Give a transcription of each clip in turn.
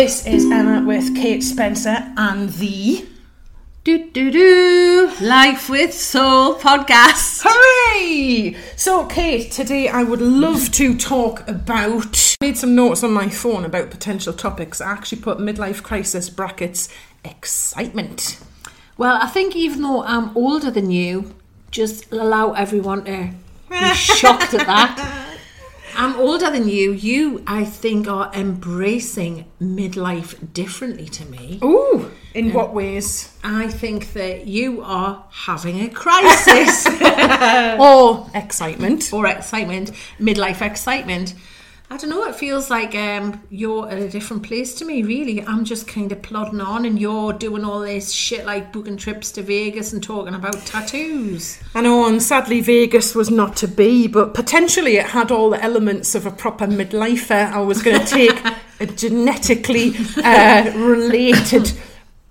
This is Emma with Kate Spencer and the. Do do do Life with Soul podcast. Hooray! So, Kate, today I would love to talk about. I made some notes on my phone about potential topics. I actually put midlife crisis brackets excitement. Well, I think even though I'm older than you, just allow everyone to be shocked at that. I'm older than you. You, I think, are embracing midlife differently to me. Ooh, in what ways? I think that you are having a crisis Or excitement. or excitement, midlife excitement. I don't know. It feels like um, you're at a different place to me. Really, I'm just kind of plodding on, and you're doing all this shit like booking trips to Vegas and talking about tattoos. I know, and sadly, Vegas was not to be, but potentially it had all the elements of a proper midlifer. I was going to take a genetically uh, related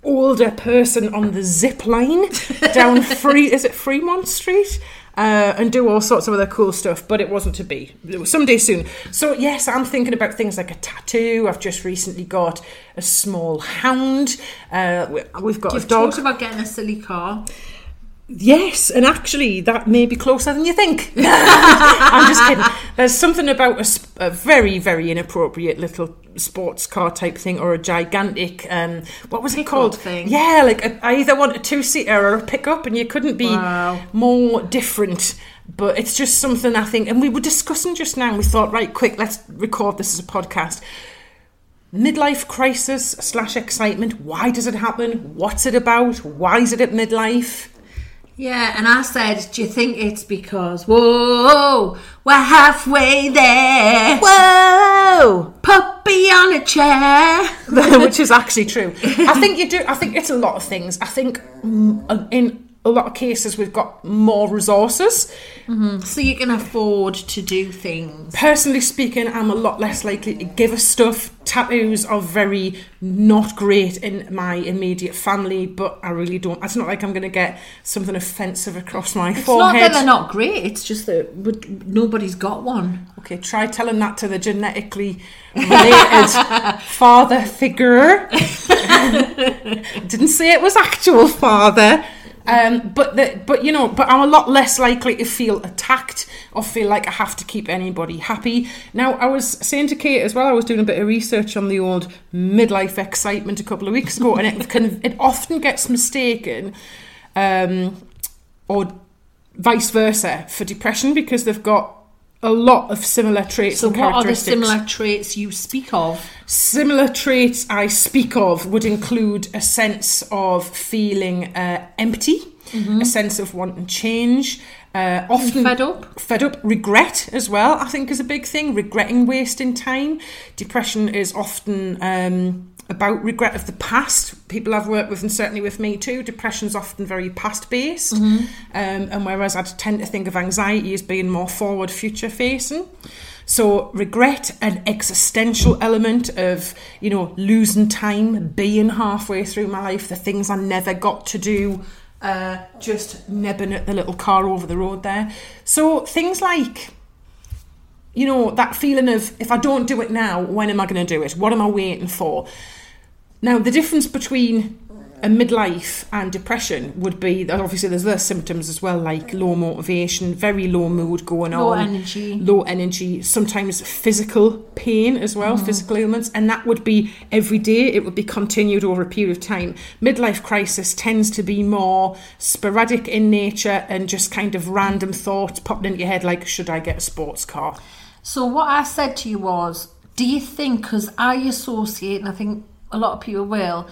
older person on the zip line down free is it Fremont Street uh, and do all sorts of other cool stuff but it wasn't to be. It was someday soon. So yes I'm thinking about things like a tattoo. I've just recently got a small hound uh, we- we've got You've a dog. talked about getting a silly car. Yes, and actually, that may be closer than you think. I'm just kidding. There's something about a, a very, very inappropriate little sports car type thing or a gigantic, um, what was it called? thing. Yeah, like a, I either want a two seater or a pickup, and you couldn't be Wow. more different. But it's just something I think, and we were discussing just now. We thought, right, quick, let's record this as a podcast midlife crisis slash excitement. Why does it happen? What's it about? Why is it at midlife? Yeah, and I said, do you think it's because, whoa, we're halfway there. Whoa! Puppy on a chair. Which is actually true. I think you do. I think it's a lot of things. I think mm, in a lot of cases we've got more resources. Mm-hmm. So you can afford to do things. Personally speaking, I'm a lot less likely to give a stuff. Tattoos are very not great in my immediate family, but I really don't. It's not like I'm going to get something offensive across my It's not that they're not great, it's just that nobody's got one. Okay, try telling that to the genetically related father figure. Didn't say it was actual father. Um, but the, but you know, but I'm a lot less likely to feel attacked or feel like I have to keep anybody happy. Now, I was saying to Kate as well. I was doing a bit of research on the old midlife excitement a couple of weeks ago, and it can it often gets mistaken, um, or vice versa for depression because they've got a lot of similar traits So what are the similar traits you speak of? Similar traits I speak of would include a sense of feeling uh, empty, a sense of wanting change, uh, often Fed up? fed up, regret as well. I think is a big thing. Regretting wasting time. Depression is often um, about regret of the past. People I've worked with, and certainly with me too, depression's often very past based. Um, and whereas I tend to think of anxiety as being more forward, future facing. So regret, an existential element of you know losing time, being halfway through my life, the things I never got to do, uh, just nibbing at the little car over the road there. So things like you know, that feeling of if I don't do it now, when am I going to do it? What am I waiting for? Now, the difference between a midlife and depression would be that obviously there's other symptoms as well, like low motivation, very low mood going Low on, energy. low energy, sometimes physical pain as well, mm-hmm. physical ailments, and that would be every day. It would be continued over a period of time. Midlife crisis tends to be more sporadic in nature and just kind of random thoughts popping into your head, like should I get a sports car? So what I said to you was, do you think, because I associate, and I think a lot of people will,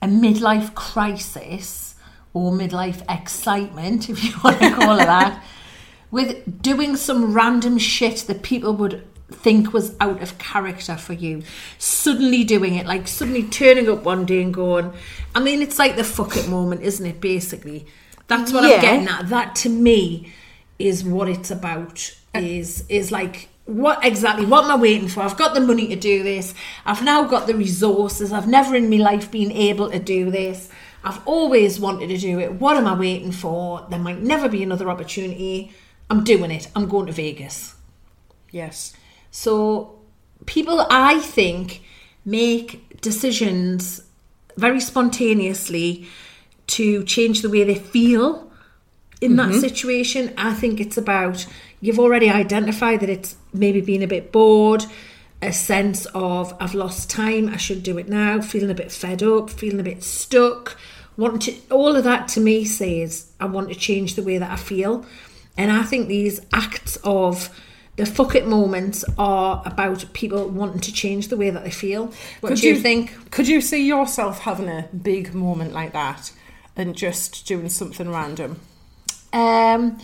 a midlife crisis or midlife excitement, if you want to call it that, with doing some random shit that people would think was out of character for you. Suddenly doing it, like suddenly turning up one day and going, I mean, it's like the fuck it moment, isn't it, basically? That's what Yeah. I'm getting at. That to me is what it's about. Uh, is is like what exactly what am I waiting for? I've got the money to do this. I've now got the resources. I've never in my life been able to do this. I've always wanted to do it. What am I waiting for? There might never be another opportunity. I'm doing it. I'm going to Vegas. Yes. So people, I think, make decisions very spontaneously to change the way they feel in that mm-hmm. situation. I think it's about you've already identified that it's maybe being a bit bored, a sense of I've lost time, I should do it now, feeling a bit fed up, feeling a bit stuck. Want to all of that to me says I want to change the way that I feel. And I think these acts of the fuck it moments are about people wanting to change the way that they feel. What Could do you, you- think? Could you see yourself having a big moment like that and just doing something random? Um,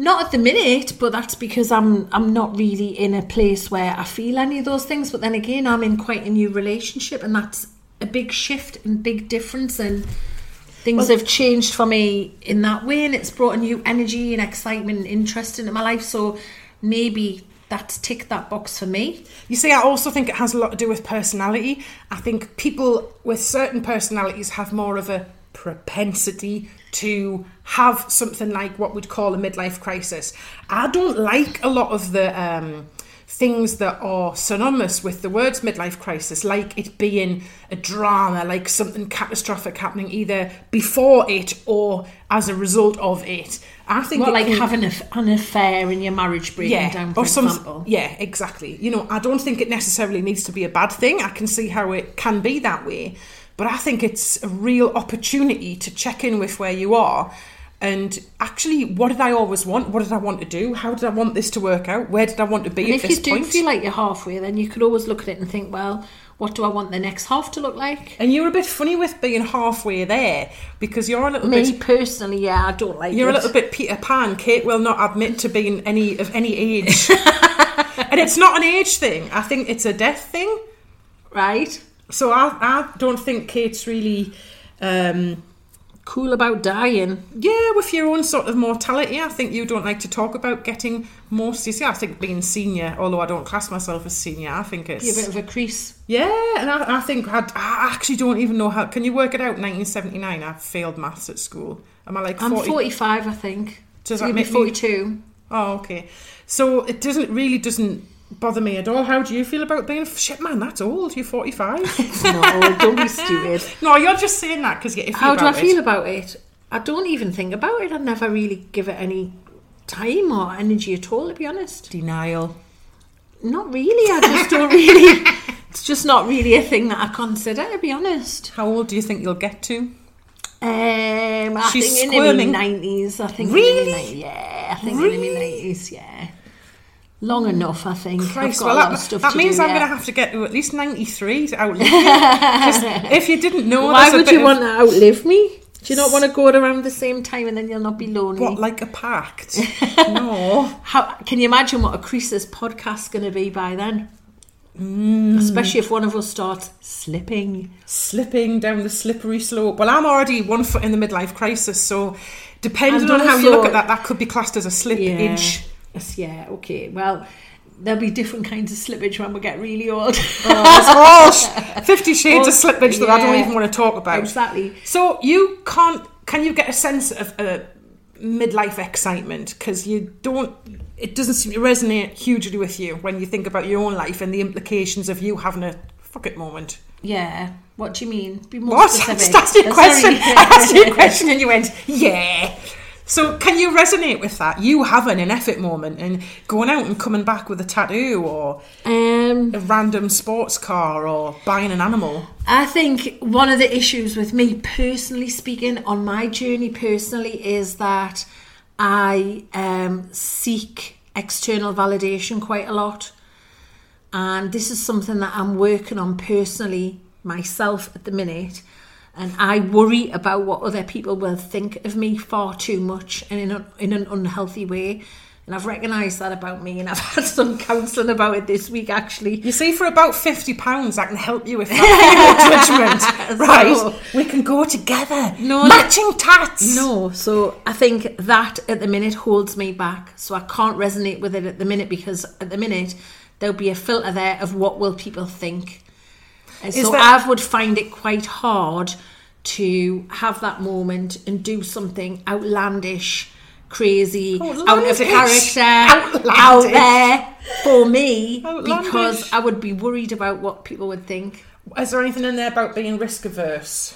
not at the minute, but that's because I'm I'm not really in a place where I feel any of those things. But then again, I'm in quite a new relationship, and that's a big shift and big difference, and things have changed for me in that way, and it's brought a new energy and excitement and interest into my life. So maybe that's ticked that box for me. You see, I also think it has a lot to do with personality. I think people with certain personalities have more of a propensity to have something like what we'd call a midlife crisis. I don't like a lot of the um, things that are synonymous with the words midlife crisis, like it being a drama, like something catastrophic happening either before it or as a result of it. I think What like can- having a, an affair in your marriage breaking down, for or some, example. Yeah, exactly. You know, I don't think it necessarily needs to be a bad thing. I can see how it can be that way. But I think it's a real opportunity to check in with where you are and actually, what did I always want? What did I want to do? How did I want this to work out? Where did I want to be And at if you do point? feel like you're halfway, then you could always look at it and think, well, what do I want the next half to look like? and you're a bit funny with being halfway there because you're a little bit. Me bit personally, yeah, I don't like You're it. a little bit Peter Pan. Kate will not admit to being any of any age, and it's not an age thing. I think it's a death thing. right. So I, I don't think Kate's really, um, Cool about dying. yeah, with your own sort of mortality. I think you don't like to talk about getting most. You see, I think being senior, although I don't class myself as senior, I think it's You're a bit of a crease. yeah, and I, I think I'd, I actually don't even know how. Can you work it out? 1979, I failed maths at school. Am I like I'm 45, I think. Does So that be make me- 42? Oh, okay. So it doesn't really doesn't bother me at all. How do you feel about being shit, man? That's old. You're 45. no, don't be stupid. no, you're just saying that because you're iffy How do I about feel about it? I don't even think about it. I never really give it any time or energy at all, to be honest. Denial. Not really. I just don't really. It's just not really a thing that I consider, to be honest. How old do you think you'll get to? Um, I She's think squirming. in the nineties. I think Really? In the, ni- yeah, I think in Really? the nineties. Yeah, long enough. I think. Christ, I've got well, a lot that, of stuff that means I'm going to have to get to at least 93 to outlive you. if you didn't know, Why would you of- want to outlive me? Do you not want to go around the same time and then you'll not be lonely? What, like a pact? no. How can you imagine what a creases podcast's going to be by then? Mm. Especially if one of us starts slipping. Slipping down the slippery slope. Well, I'm already one foot in the midlife crisis, so depending And on how you look at that, that could be classed as a slippage. Yes, yeah. Okay. Well, there'll be different kinds of slippage when we get really old. Oh. Fifty Shades of slippage that I don't even want to talk about. exactly. So you can't. Can you get a sense of uh, midlife excitement? Because you don't. It doesn't seem to resonate hugely with you when you think about your own life and the implications of you having a fuck it moment. Yeah. What do you mean? Be more What? Specific. asked you a question. I asked you a question and you went, yeah. So can you resonate with that? You having an effort moment and going out and coming back with a tattoo or Um, a random sports car or buying an animal? I think one of the issues with me personally speaking on my journey personally is that I um, seek external validation quite a lot. And this is something that I'm working on personally myself at the minute. And I worry about what other people will think of me far too much and in, a, in an unhealthy way. And I've recognised that about me, and I've had some counselling about it this week actually. You see, for about fifty pounds, I can help you with that judgment. Right, So- we can go together. No, matching tats. No, so I think that at the minute holds me back. So I can't resonate with it at the minute because at the minute there'll be a filter there of what will people think. And Is so that- I would find it quite hard to have that moment and do something outlandish crazy, out of Outlandish. character, out Outlandish. there for me Outlandish. because I would be worried about what people would think. Is there anything in there about being risk averse?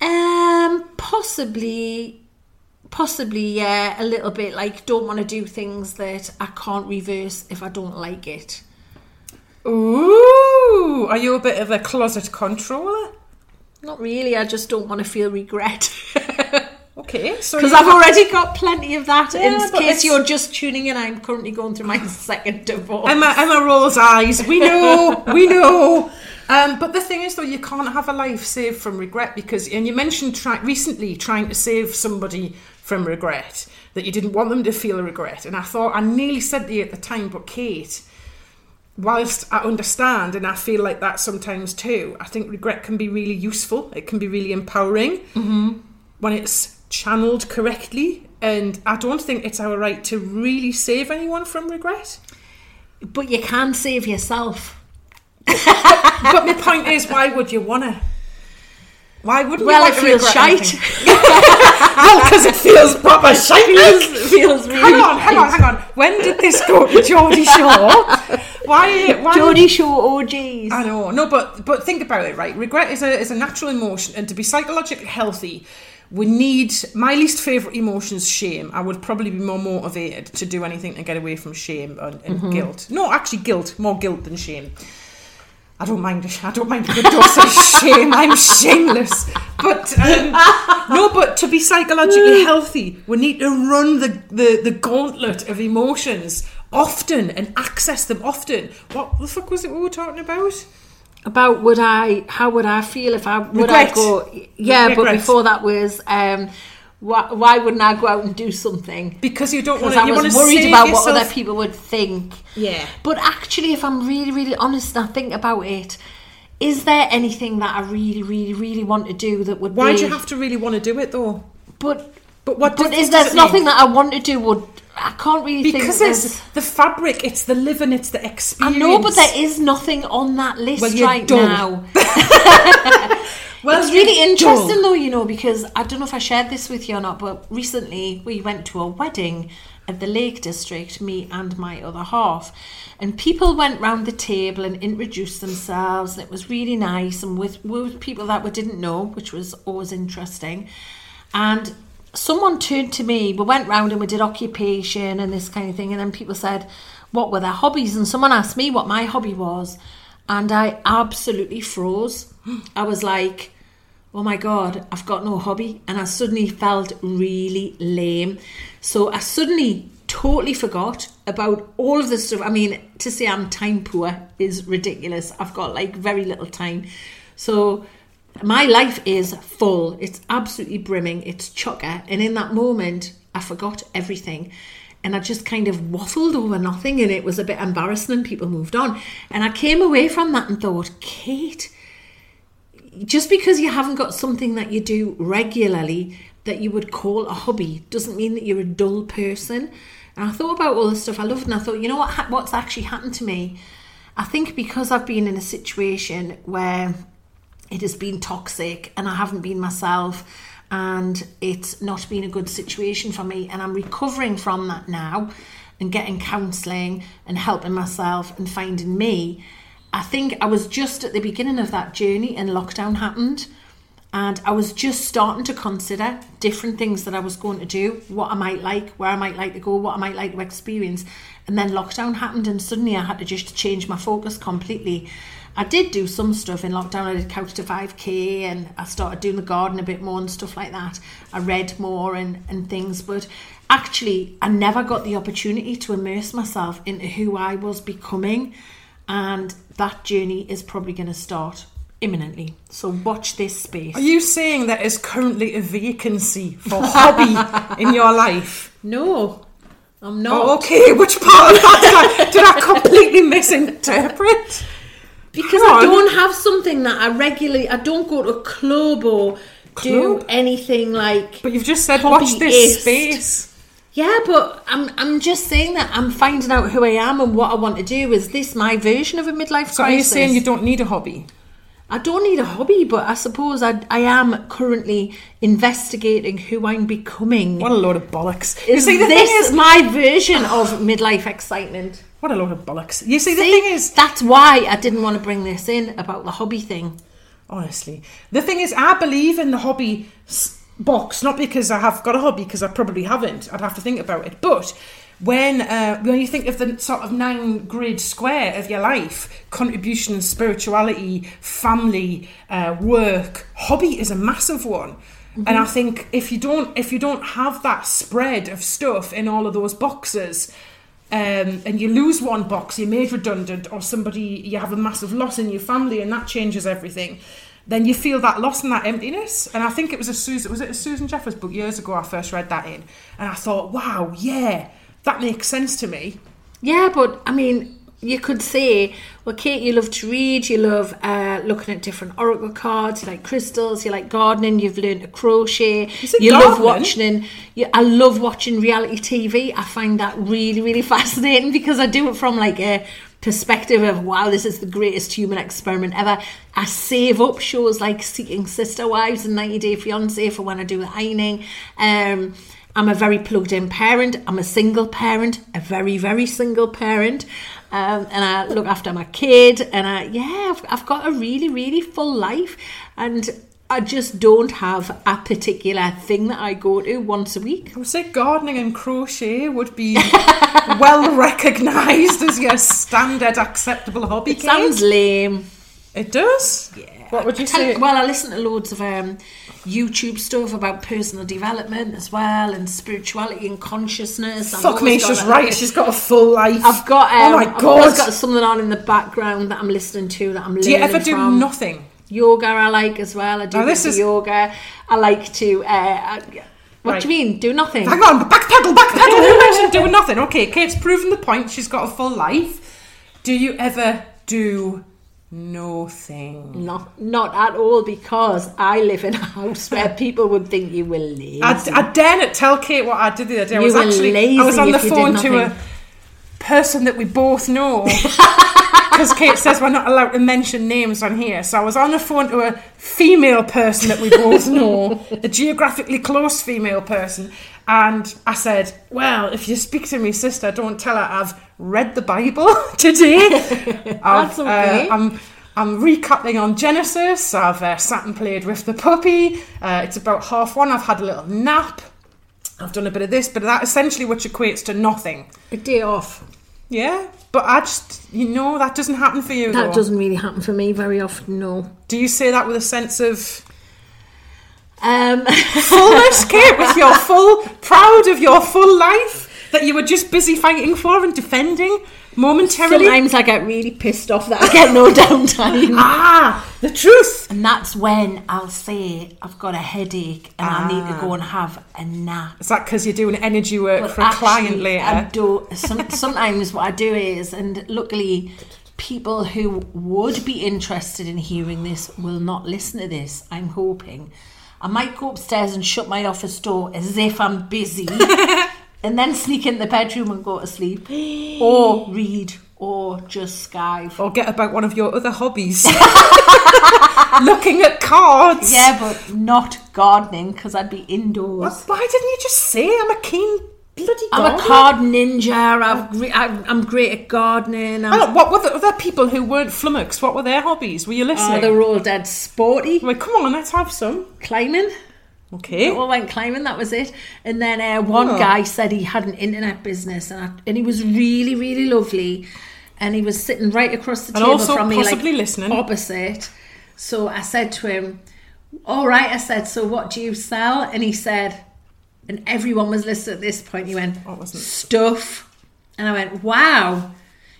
Um, possibly, possibly, yeah, a little bit. Like, don't want to do things that I can't reverse if I don't like it. Ooh, are you a bit of a closet controller? Not really. I just don't want to feel regret Okay, so because I've already got plenty of that. Yeah, in case it's- you're just tuning in, I'm currently going through my second divorce. Emma, Emma rolls eyes. We know, we know. Um, but the thing is, though, you can't have a life saved from regret because, and you mentioned try, recently trying to save somebody from regret that you didn't want them to feel regret. And I thought I nearly said to you at the time, but Kate, whilst I understand and I feel like that sometimes too, I think regret can be really useful. It can be really empowering mm-hmm. when it's channeled correctly. And I don't think it's our right to really save anyone from regret. but you can save yourself. but my point is, why would you wanna? Why wouldn't Well, you want to regret shite. well, because it feels proper shite. feels, feels really hang on, hang on, hang on. When did this go to Geordie Shore? Why? why Geordie Shore OGs. I know, no, but but think about it, right? Regret is a is a natural emotion, and to be psychologically healthy, we need my least favorite emotion is shame. I would probably be more motivated to do anything to get away from shame and, and guilt. No, actually, guilt more guilt than shame. I don't mind. I don't mind a good dose of shame. I'm shameless. But um, no, but to be psychologically healthy, we need to run the, the, the gauntlet of emotions often and access them often. What the fuck was it we were talking about? about would I how would I feel if I would Regret. I go yeah but before that was um why, why wouldn't I go out and do something Because you don't want to. I was worried about yourself. what other people would think Yeah. but actually if I'm really really honest and I think about it is there anything that I really really really want to do that would Why be do you have to really want to do it though? but But what? but is does there's nothing make? that I want to do would I can't really Because think it's there's the fabric, it's the living, it's the experience. I know but there is nothing on that list Well, right now Well, it's really interesting though, you know, because I don't know if I shared this with you or not, but recently we went to a wedding at the Lake District, me and my other half. And people went round the table and introduced themselves, and it was really nice, and with, with people that we didn't know, which was always interesting. And someone turned to me, we went round and we did occupation and this kind of thing, and then people said, What were their hobbies? And someone asked me what my hobby was, and I absolutely froze. I was like, oh my god, I've got no hobby. And I suddenly felt really lame. So I suddenly totally forgot about all of this stuff. I mean, to say I'm time poor is ridiculous. I've got like very little time. So my life is full. It's absolutely brimming. It's chocker. And in that moment, I forgot everything. And I just kind of waffled over nothing, and it was a bit embarrassing, and people moved on. And I came away from that and thought, Kate, just because you haven't got something that you do regularly that you would call a hobby doesn't mean that you're a dull person. And I thought about all the stuff I loved, and I thought, you know what? What's actually happened to me? I think because I've been in a situation where it has been toxic and I haven't been myself and it's not been a good situation for me and I'm recovering from that now and getting counselling and helping myself and finding me. I think I was just at the beginning of that journey and lockdown happened and I was just starting to consider different things that I was going to do, what I might like, where I might like to go, what I might like to experience. And then lockdown happened, and suddenly I had to just change my focus completely. I did do some stuff in lockdown. I did couch to 5k and I started doing the garden a bit more and stuff like that. I read more and, and things, but actually, I never got the opportunity to immerse myself into who I was becoming. And that journey is probably going to start imminently. So watch this space. Are you saying there is currently a vacancy for hobby in your life? No, I'm oh, not. Oh, okay. Which part of that did I, did I completely misinterpret? Because Come I on. don't have something that I regularly. I don't go to a club or do Club? anything like. But you've just said, watch this Hobbyist. space. Yeah, but I'm I'm just saying that I'm finding out who I am and what I want to do. Is this my version of a midlife So are crisis? you saying you don't need a hobby? I don't need a hobby, but I suppose I, I am currently investigating who I'm becoming. What a load of bollocks. is you see, the this thing is, my version of midlife excitement? what a load of bollocks. You see, the See, thing is, that's why I didn't want to bring this in about the hobby thing. honestly, the thing is, I believe in the hobby box, not because I have got a hobby, because I probably haven't. I'd have to think about it. But when uh, when you think of the sort of nine grid square of your life, contribution, spirituality, family, uh, work, hobby is a massive one. And I think if you don't if you don't have that spread of stuff in all of those boxes, um, and you lose one box, you're made redundant, or somebody you have a massive loss in your family, and that changes everything. Then you feel that loss and that emptiness. And I think it was a Susan was it a Susan Jeffers book years ago. I first read that in, and I thought, wow, yeah, that makes sense to me. Yeah, but I mean, you could say, well, Kate, you love to read, you love uh, looking at different oracle cards, you like crystals, you like gardening, you've learned to crochet, you love watching. You, I love watching reality TV. I find that really, really fascinating because I do it from like a perspective of wow, this is the greatest human experiment ever. I save up shows like Seeking Sister Wives and 90 Day Fiance for when I do the ironing. Um, I'm a very plugged in parent. I'm a single parent, a very, very single parent. Um, and I look after my kid. And I, yeah, I've, I've got a really, really full life. And I just don't have a particular thing that I go to once a week. I would say gardening and crochet would be well recognised as your standard acceptable hobby. It sounds lame. It does. Yeah. What would you Tell- say? Well, I listen to loads of um, YouTube stuff about personal development as well, and spirituality and consciousness. I've Fuck me, she's right. She's got a full life. I've got. Oh my god! I've got something on in the background that I'm listening to that I'm Do you ever do from. nothing? Yoga, I like as well. I do Now, this this is- yoga. I like to. Uh, I- what Right. do you mean? Do nothing. Hang on, backpedal, backpedal. Who mentioned doing nothing? Okay, Kate's proven the point. She's got a full life. Do you ever do nothing? Not, not at all, because I live in a house where people would think you were lazy. I, I dare not tell Kate what I did the other day. I was were actually lazy I was on the if you did phone to a person that we both know. Because Kate says we're not allowed to mention names on here. So I was on the phone to a female person that we both know, a geographically close female person. And I said, Well, if you speak to me sister, don't tell her I've read the Bible today. That's okay. uh, I'm, I'm recapping on Genesis. I've uh, sat and played with the puppy. Uh, it's about half one. I've had a little nap. I've done a bit of this, of that, essentially, which equates to nothing. a day off. Yeah, but I just, you know, that doesn't happen for you. That though. doesn't really happen for me very often. No. Do you say that with a sense of Um, fullness, Kate, with your full, proud of your full life that you were just busy fighting for and defending momentarily? sometimes I get really pissed off that I get no downtime. Ah, the truth. And that's when I'll say I've got a headache and I need to go and have a nap. Is that because you're doing energy work But for a client later? I do, some, sometimes what I do is, and luckily, people who would be interested in hearing this will not listen to this. I'm hoping. I might go upstairs and shut my office door as if I'm busy, and then sneak in the bedroom and go to sleep, or read, or just skive. or get about one of your other hobbies. Looking at cards. Yeah, but not gardening because I'd be indoors. What- Why didn't you just say I'm a keen bloody I'm a card ninja. I've gre- I'm, I'm great at gardening. I'm, Hang what were the other people who weren't flummoxed? What were their hobbies? Were you oh, listening? they're all dead sporty. Well, come on, let's have some. Climbing. Okay. We all went climbing. That was it. And then uh, one Oh. guy said he had an internet business, and I, and he was really, really lovely. And he was sitting right across the And table also from me, possibly like listening. opposite. So I said to him, "All right," I said. So what do you sell? And he said, and everyone was listening at this point. He went, it? stuff. And I went, wow,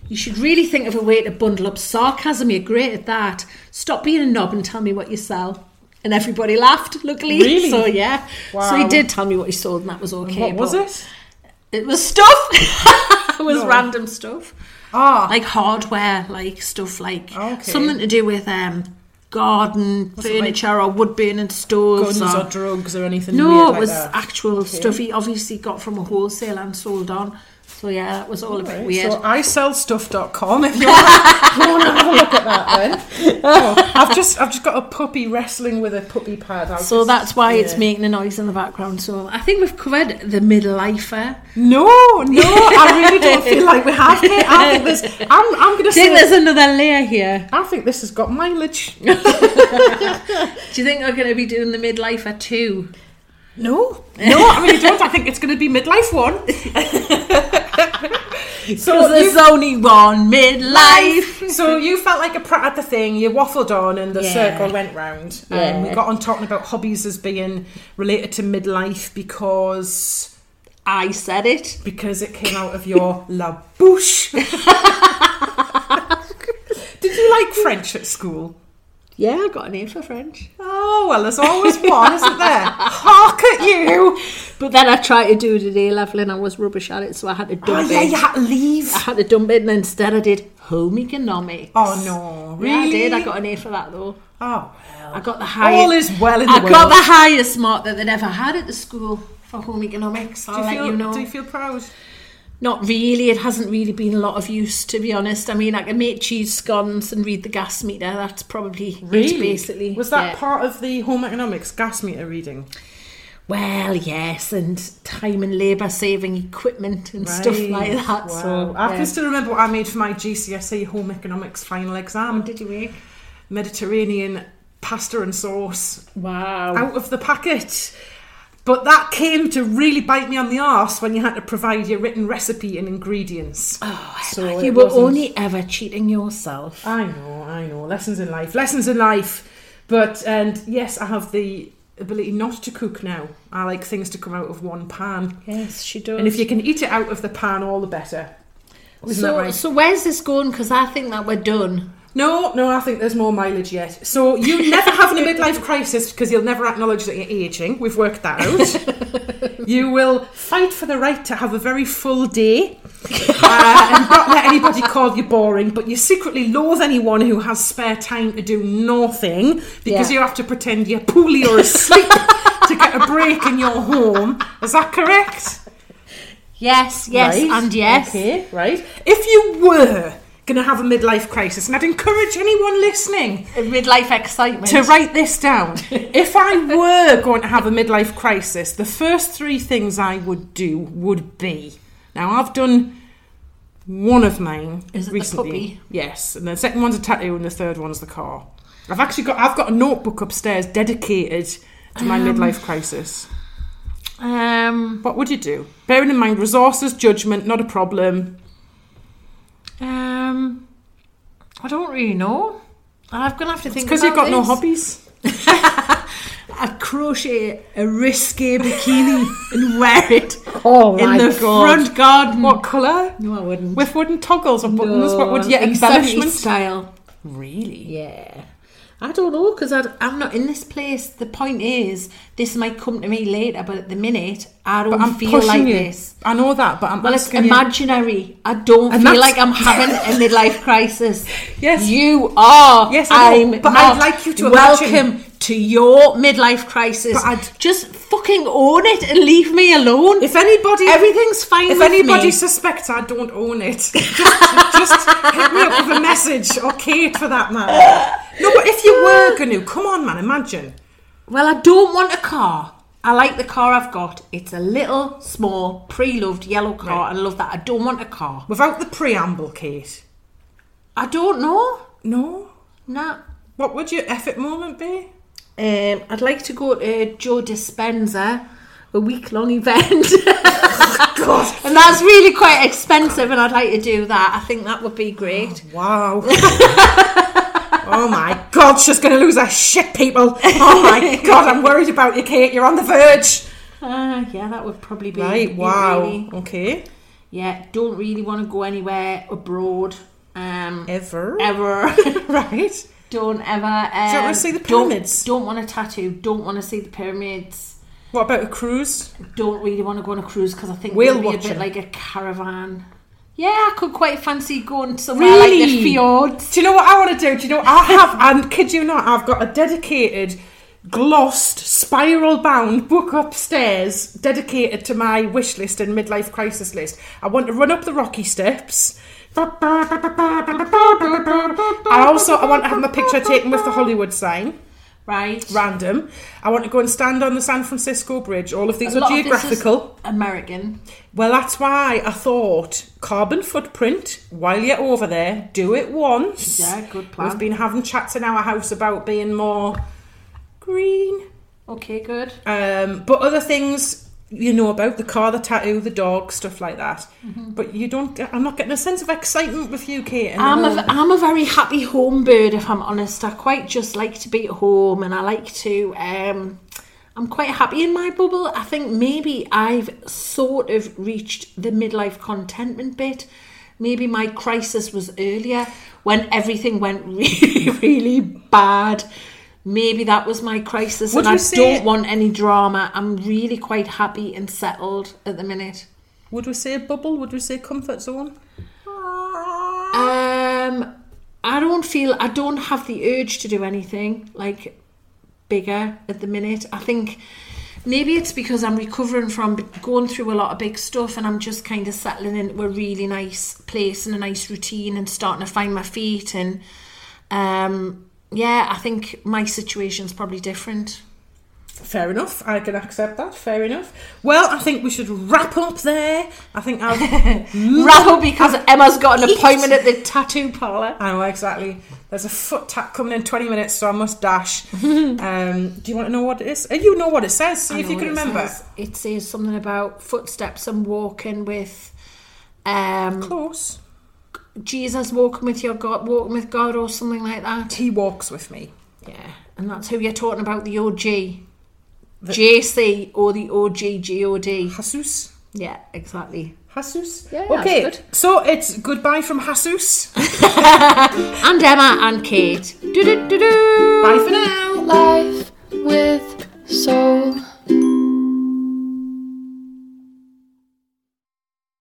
you should really think of a way to bundle up sarcasm. You're great at that. Stop being a knob and tell me what you sell. And everybody laughed, luckily. Really? So, yeah. So he did tell me what he sold, and that was okay. what was it? It was stuff. it was No. random stuff. Ah, Like hardware, like stuff like Okay. something to do with um, garden, it like furniture, or wood burning stoves. guns or, or drugs or anything no, it like was that? actual stuff he obviously got from a wholesale and sold on. So yeah, that was all a bit weird. So isellstuff.com if you want, you want to have a look at that then. Oh, I've just I've just got a puppy wrestling with a puppy pad. I'll So just- that's why it's making a noise in the background. So I think we've covered the midlifer. No, no, I really don't feel like we have. Kate. I think there's. I'm, I'm going to I say. there's another layer here. I think this has got mileage. Do you think we're going to be doing the midlifer too? No, no, I really don't. I think it's going to be midlife one. so there's you, only one midlife. so you felt like a prat at the thing. You waffled on, and the Yeah. circle went round. Um, yeah. And we got on talking about hobbies as being related to midlife because I said it. because it came out of your la bouche. Did you like French at school? Yeah, I got an A for French. Oh well, there's always one, isn't there? Hark at you! But then I tried to do it at A level and I was rubbish at it, so I had to oh, dump Oh it. yeah, you had to leave. I had to dump it and instead I did home economics. Oh no, really? Yeah, I did. I got an A for that though. Oh well. I got the highest. All is well in I the world. got the highest mark that they'd ever had at the school for home economics. I'll you let feel, you know. Do you feel proud? Not really. It hasn't really been a lot of use, to be honest. I mean, I can make cheese scones and read the gas meter. That's probably it, basically. Was that yeah. part of the home economics gas meter reading? Well, yes, and time and labour saving equipment and stuff like that. Wow. So I yeah. can still remember what I made for my GCSE home economics final exam. Oh, did you make? Mediterranean pasta and sauce Wow. out of the packet. But that came to really bite me on the arse when you had to provide your written recipe and ingredients. Oh, So you were wasn't- only ever cheating yourself. I know, I know. Lessons in life, lessons in life. But and yes, I have the ability not to cook now. I like things to come out of one pan, Yes, she does. and if you can eat it out of the pan, all the better. Isn't so, right? so where's this going? Because I think that we're done. No, no, I think there's more mileage yet. So you never having a midlife crisis because you'll never acknowledge that you're aging. We've worked that out. you will fight for the right to have a very full day uh, and not let anybody call you boring, but you secretly loathe anyone who has spare time to do nothing because Yeah. you have to pretend you're poorly or asleep to get a break in your home. Is that correct? Yes, yes, Right, and yes. Okay, right. If you were going to have a midlife crisis, and I'd encourage anyone listening A midlife excitement. to write this down. if I were going to have a midlife crisis, the first three things I would do would be now I've done one of mine Is recently. Yes, and the second one's a tattoo, and the third one's the car. I've actually got I've got a notebook upstairs dedicated to my midlife crisis. Um, What would you do? Bearing in mind resources, judgment, not a problem. um, I don't really know. I'm gonna have to think. Because you've got about no hobbies. I crochet a risque bikini and wear it Oh in the front garden. What colour? No, I wouldn't. With wooden toggles or buttons? what would you embellishment? style? Really? Yeah. I don't know because I'm not in this place. The point is, this might come to me later, but at the minute, I don't But I'm feel like you. this. I know that, but I'm Well, it's asking you. imaginary. I don't And feel like I'm having a midlife crisis. Yes. you are. Yes, I I'm. but. I'd like you to welcome imagine- to your midlife crisis. But I'd- Just fucking own it and leave me alone. If anybody, Everything's fine if anybody me. suspects I don't own it, just, just hit me up with a message or Kate for that matter. No, but if you were going to, come on, man, imagine. Well, I don't want a car. I like the car I've got. It's a little, small, pre-loved yellow car. Right. I love that. I don't want a car. Without the preamble, Kate. I don't know. No. Nah. What would your effort moment be? Um, I'd like to go to Joe Dispenza, a week-long event. God. and that's really quite expensive, and I'd like to do that. I think that would be great. Wow. oh my God, she's going to lose her shit, people. Oh my God, I'm worried about you, Kate. You're on the verge. Uh, yeah, that would probably be Right, wow. really. Okay. Yeah, don't really want to go anywhere abroad. Um, Ever. ever. right. don't ever. Um, you want to see the don't- pyramids? Don't, want a tattoo. Don't want to see the pyramids. What about a cruise? Don't really want to go on a cruise because I think it'll be a bit like a caravan. Yeah, I could quite fancy going somewhere like the Really? fjords. Do you know what I want to do? Do you know I have? And kid you not, I've got a dedicated glossed, spiral bound book upstairs dedicated to my wish list and midlife crisis list. I want to run up the rocky steps. I also I want to have my picture taken with the Hollywood sign. Right. Random. I want to go and stand on the San Francisco Bridge. All of these A are lot of this is geographical. American. Well, that's why I thought carbon footprint. While you're over there, do it once. Yeah, good plan. We've been having chats in our house about being more green. Okay, good. Um, but other things you know about the car, the tattoo, the dog, stuff like that. Mm-hmm. But you don't. Get, I'm not getting a sense of excitement with you, Kate. I'm a. I'm a very happy home bird, if I'm honest. I quite just like to be at home and I like to. Um, I'm quite happy in my bubble. I think maybe I've sort of reached the midlife contentment bit. Maybe my crisis was earlier when everything went really, really bad. Maybe that was my crisis, Would and I say- don't want any drama. I'm really quite happy and settled at the minute. Would we say bubble? Would we say comfort zone? Um, I don't feel I don't have the urge to do anything like bigger at the minute. I think maybe it's because I'm recovering from going through a lot of big stuff and I'm just kind of settling into a really nice place and a nice routine and starting to find my feet and um yeah, I think my situation's probably different. Fair enough. I can accept that. Fair enough. Well, I think we should wrap up there. I think I'll Wrap up because Emma's got an appointment at the tattoo parlour. I know exactly. There's a foot tap coming in 20 minutes, so I must dash. um, do you want to know what it is? Uh, You know what it says. See if you can remember. says. It says something about footsteps and walking with um Close. Jesus walking with your God, walking with God, or something like that. He walks with me. Yeah, and that's who you're talking about, the OG, JC, or the OG God. Jesus. Yeah, exactly. Jesus. Yeah, that's okay. good. So it's goodbye from Jesus. And Emma and Kate. Do do do do. Bye for now. Life with soul.